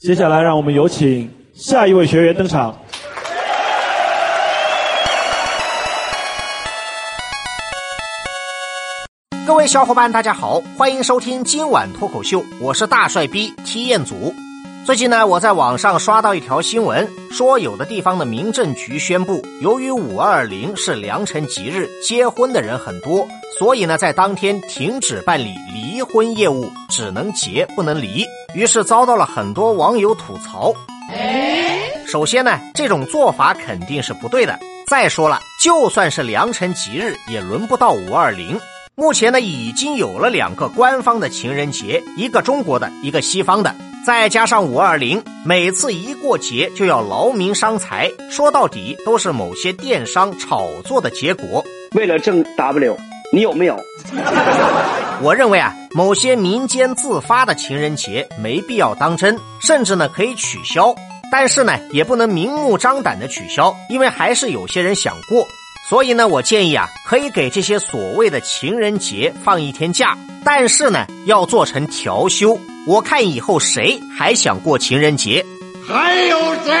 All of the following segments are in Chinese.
接下来，让我们有请下一位学员登场。各位小伙伴，大家好，欢迎收听今晚脱口秀，我是大帅逼踢彦祖。最近呢，我在网上刷到一条新闻，说有的地方的民政局宣布，由于五二零是良辰吉日，结婚的人很多，所以呢，在当天停止办理离婚业务，只能结不能离。于是遭到了很多网友吐槽。首先呢，这种做法肯定是不对的。再说了，就算是良辰吉日，也轮不到五二零。目前呢，已经有了两个官方的情人节，一个中国的，一个西方的，再加上五二零，每次一过节就要劳民伤财，说到底都是某些电商炒作的结果。为了挣 W，你有没有？我认为啊，某些民间自发的情人节没必要当真，甚至呢可以取消，但是呢也不能明目张胆的取消，因为还是有些人想过。所以呢，我建议啊，可以给这些所谓的情人节放一天假，但是呢，要做成调休。我看以后谁还想过情人节？还有谁？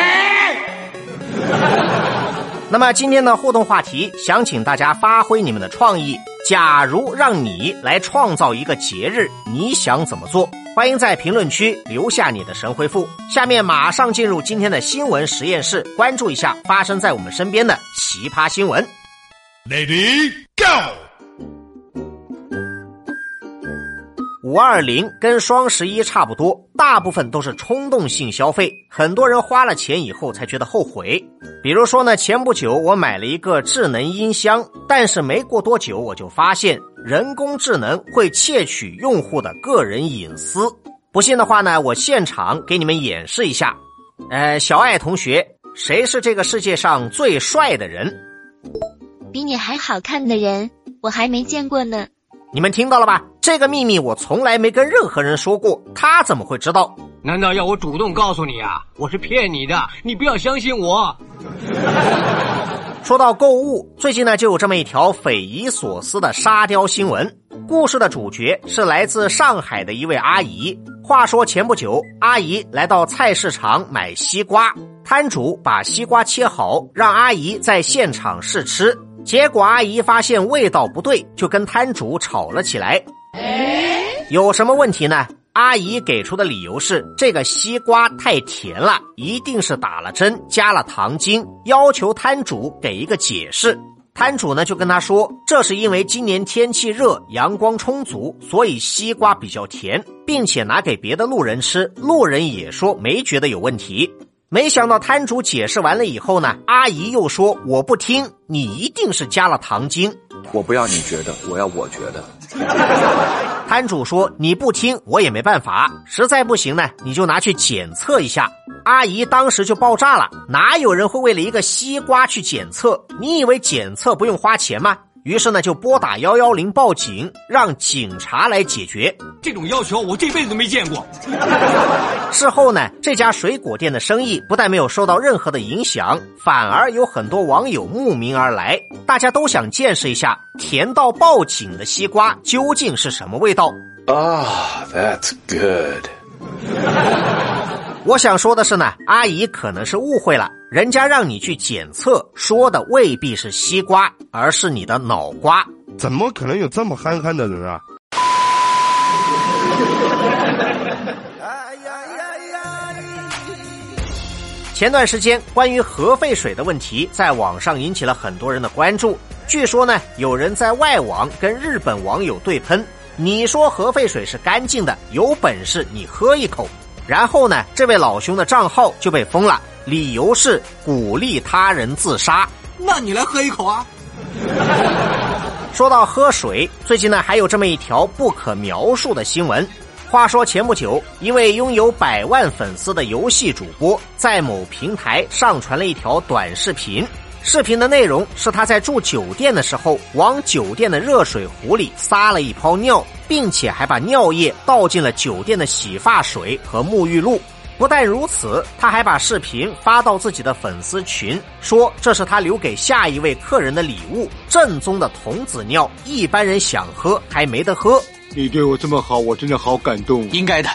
那么今天的互动话题，想请大家发挥你们的创意。假如让你来创造一个节日，你想怎么做？欢迎在评论区留下你的神回复。下面马上进入今天的新闻实验室，关注一下发生在我们身边的奇葩新闻。Lady Go！五二零跟双十一差不多，大部分都是冲动性消费，很多人花了钱以后才觉得后悔。比如说呢，前不久我买了一个智能音箱，但是没过多久我就发现人工智能会窃取用户的个人隐私。不信的话呢，我现场给你们演示一下。呃，小爱同学，谁是这个世界上最帅的人？比你还好看的人，我还没见过呢。你们听到了吧？这个秘密我从来没跟任何人说过，他怎么会知道？难道要我主动告诉你啊？我是骗你的，你不要相信我。说到购物，最近呢就有这么一条匪夷所思的沙雕新闻。故事的主角是来自上海的一位阿姨。话说前不久，阿姨来到菜市场买西瓜，摊主把西瓜切好，让阿姨在现场试吃。结果阿姨发现味道不对，就跟摊主吵了起来。有什么问题呢？阿姨给出的理由是这个西瓜太甜了，一定是打了针加了糖精，要求摊主给一个解释。摊主呢就跟他说，这是因为今年天气热，阳光充足，所以西瓜比较甜，并且拿给别的路人吃，路人也说没觉得有问题。没想到摊主解释完了以后呢，阿姨又说我不听，你一定是加了糖精。我不要你觉得，我要我觉得。摊主说你不听，我也没办法，实在不行呢，你就拿去检测一下。阿姨当时就爆炸了，哪有人会为了一个西瓜去检测？你以为检测不用花钱吗？于是呢，就拨打幺幺零报警，让警察来解决。这种要求我这辈子都没见过。事后呢，这家水果店的生意不但没有受到任何的影响，反而有很多网友慕名而来，大家都想见识一下甜到报警的西瓜究竟是什么味道。啊，That's good。我想说的是呢，阿姨可能是误会了，人家让你去检测，说的未必是西瓜，而是你的脑瓜。怎么可能有这么憨憨的人啊？前段时间，关于核废水的问题在网上引起了很多人的关注。据说呢，有人在外网跟日本网友对喷，你说核废水是干净的，有本事你喝一口。然后呢，这位老兄的账号就被封了，理由是鼓励他人自杀。那你来喝一口啊！说到喝水，最近呢还有这么一条不可描述的新闻。话说前不久，一位拥有百万粉丝的游戏主播在某平台上传了一条短视频。视频的内容是他在住酒店的时候，往酒店的热水壶里撒了一泡尿，并且还把尿液倒进了酒店的洗发水和沐浴露。不但如此，他还把视频发到自己的粉丝群，说这是他留给下一位客人的礼物——正宗的童子尿，一般人想喝还没得喝。你对我这么好，我真的好感动。应该的，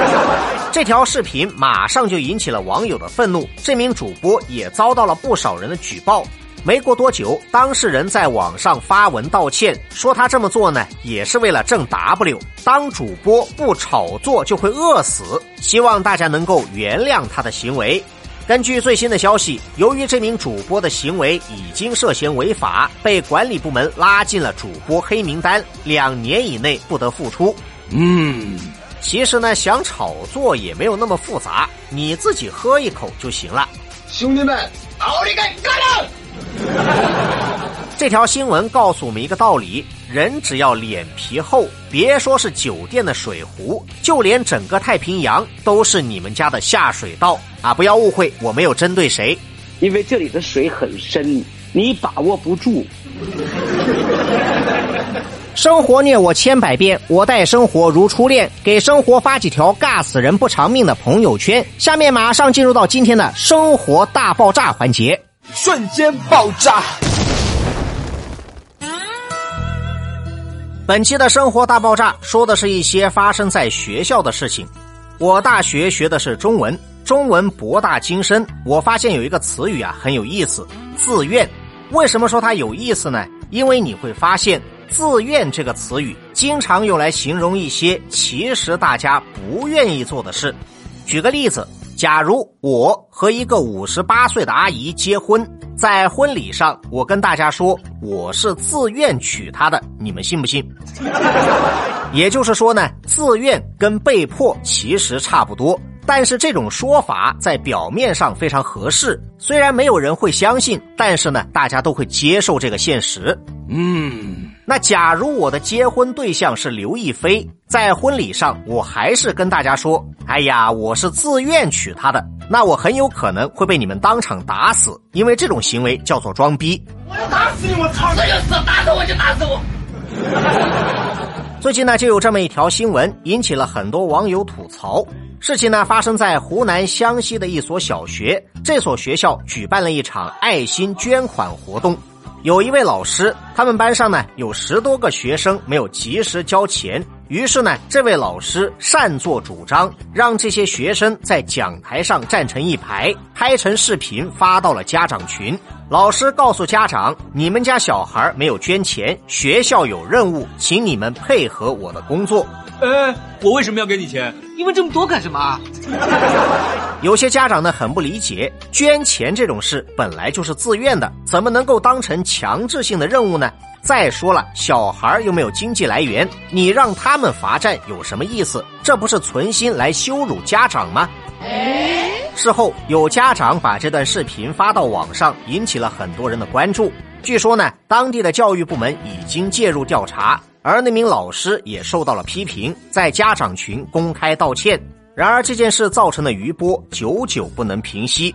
这条视频马上就引起了网友的愤怒，这名主播也遭到了不少人的举报。没过多久，当事人在网上发文道歉，说他这么做呢，也是为了挣 W。当主播不炒作就会饿死，希望大家能够原谅他的行为。根据最新的消息，由于这名主播的行为已经涉嫌违法，被管理部门拉进了主播黑名单，两年以内不得复出。嗯，其实呢，想炒作也没有那么复杂，你自己喝一口就行了。兄弟们，奥利给，干了！这条新闻告诉我们一个道理：人只要脸皮厚，别说是酒店的水壶，就连整个太平洋都是你们家的下水道啊！不要误会，我没有针对谁，因为这里的水很深，你把握不住。生活虐我千百遍，我待生活如初恋。给生活发几条尬死人不偿命的朋友圈。下面马上进入到今天的生活大爆炸环节。瞬间爆炸！本期的生活大爆炸说的是一些发生在学校的事情。我大学学的是中文，中文博大精深。我发现有一个词语啊很有意思，自愿。为什么说它有意思呢？因为你会发现“自愿”这个词语经常用来形容一些其实大家不愿意做的事。举个例子。假如我和一个五十八岁的阿姨结婚，在婚礼上，我跟大家说我是自愿娶她的，你们信不信？也就是说呢，自愿跟被迫其实差不多，但是这种说法在表面上非常合适，虽然没有人会相信，但是呢，大家都会接受这个现实。嗯。那假如我的结婚对象是刘亦菲，在婚礼上我还是跟大家说：“哎呀，我是自愿娶她的。”那我很有可能会被你们当场打死，因为这种行为叫做装逼。我要打死你！我操！这就死打死我就打死我！最近呢，就有这么一条新闻，引起了很多网友吐槽。事情呢，发生在湖南湘西的一所小学，这所学校举办了一场爱心捐款活动。有一位老师，他们班上呢有十多个学生没有及时交钱，于是呢，这位老师擅作主张，让这些学生在讲台上站成一排，拍成视频发到了家长群。老师告诉家长：“你们家小孩没有捐钱，学校有任务，请你们配合我的工作。”呃，我为什么要给你钱？你问这么多干什么？有些家长呢很不理解，捐钱这种事本来就是自愿的，怎么能够当成强制性的任务呢？再说了，小孩又没有经济来源，你让他们罚站有什么意思？这不是存心来羞辱家长吗？事后有家长把这段视频发到网上，引起了很多人的关注。据说呢，当地的教育部门已经介入调查。而那名老师也受到了批评，在家长群公开道歉。然而这件事造成的余波久久不能平息。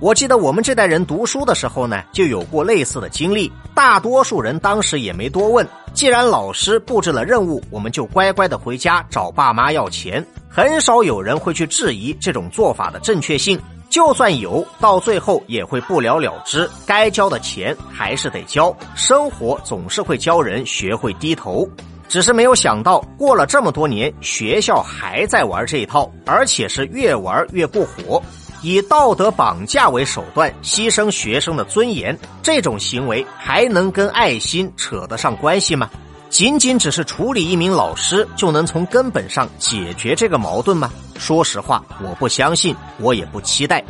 我记得我们这代人读书的时候呢，就有过类似的经历。大多数人当时也没多问，既然老师布置了任务，我们就乖乖的回家找爸妈要钱。很少有人会去质疑这种做法的正确性。就算有，到最后也会不了了之。该交的钱还是得交，生活总是会教人学会低头。只是没有想到，过了这么多年，学校还在玩这一套，而且是越玩越过火，以道德绑架为手段，牺牲学生的尊严。这种行为还能跟爱心扯得上关系吗？仅仅只是处理一名老师，就能从根本上解决这个矛盾吗？说实话，我不相信，我也不期待。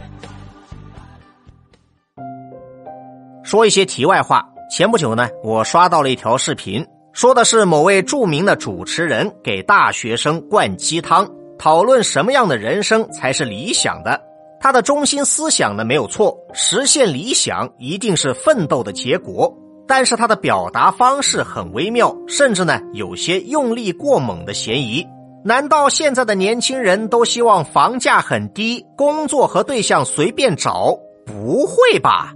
说一些题外话，前不久呢，我刷到了一条视频，说的是某位著名的主持人给大学生灌鸡汤，讨论什么样的人生才是理想的。他的中心思想呢没有错，实现理想一定是奋斗的结果。但是他的表达方式很微妙，甚至呢有些用力过猛的嫌疑。难道现在的年轻人都希望房价很低，工作和对象随便找？不会吧！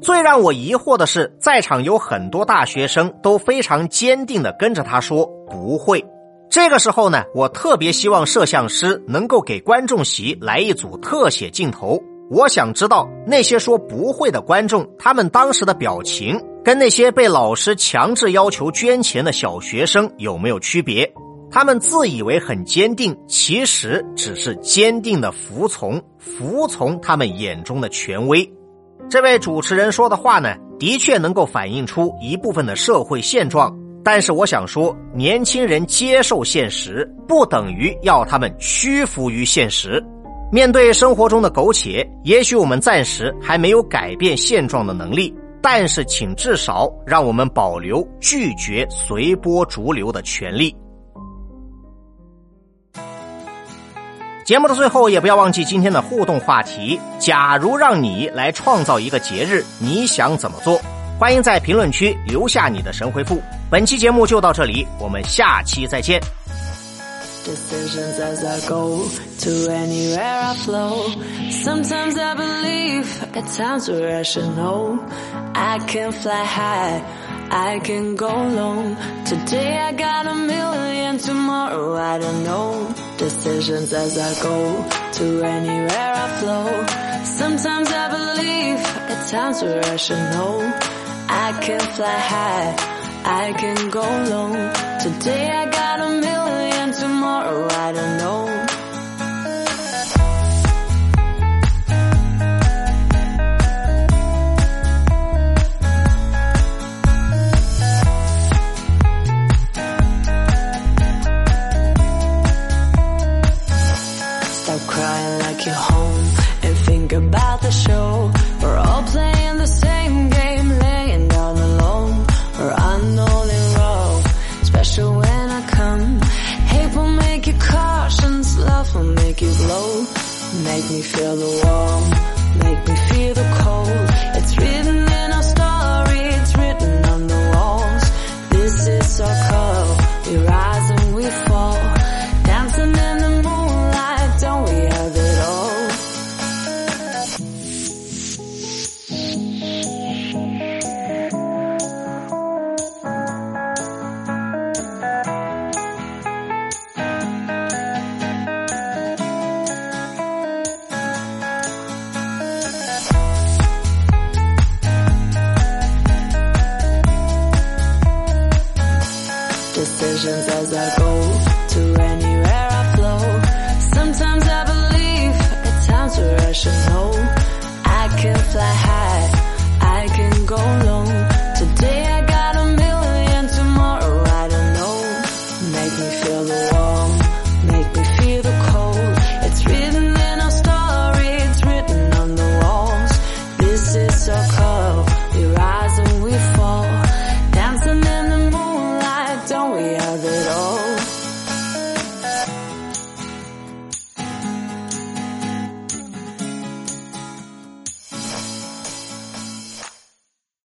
最让我疑惑的是，在场有很多大学生都非常坚定的跟着他说不会。这个时候呢，我特别希望摄像师能够给观众席来一组特写镜头。我想知道那些说不会的观众，他们当时的表情跟那些被老师强制要求捐钱的小学生有没有区别？他们自以为很坚定，其实只是坚定的服从，服从他们眼中的权威。这位主持人说的话呢，的确能够反映出一部分的社会现状。但是我想说，年轻人接受现实，不等于要他们屈服于现实。面对生活中的苟且，也许我们暂时还没有改变现状的能力，但是请至少让我们保留拒绝随波逐流的权利。节目的最后，也不要忘记今天的互动话题：假如让你来创造一个节日，你想怎么做？欢迎在评论区留下你的神回复。本期节目就到这里，我们下期再见。Decisions as I go to anywhere I flow. Sometimes I believe, at times irrational. I can fly high, I can go low. Today I got a million, tomorrow I don't know. Decisions as I go to anywhere I flow. Sometimes I believe, at times irrational. I can fly high, I can go low. Today I got tomorrow I don't know. Me feel the warmth? visions as I go to anywhere I flow. Sometimes I believe, at times the rush is home. I can fly high, I can go low. Today I got a million, tomorrow I don't know. Make me feel the warm, make me feel the cold.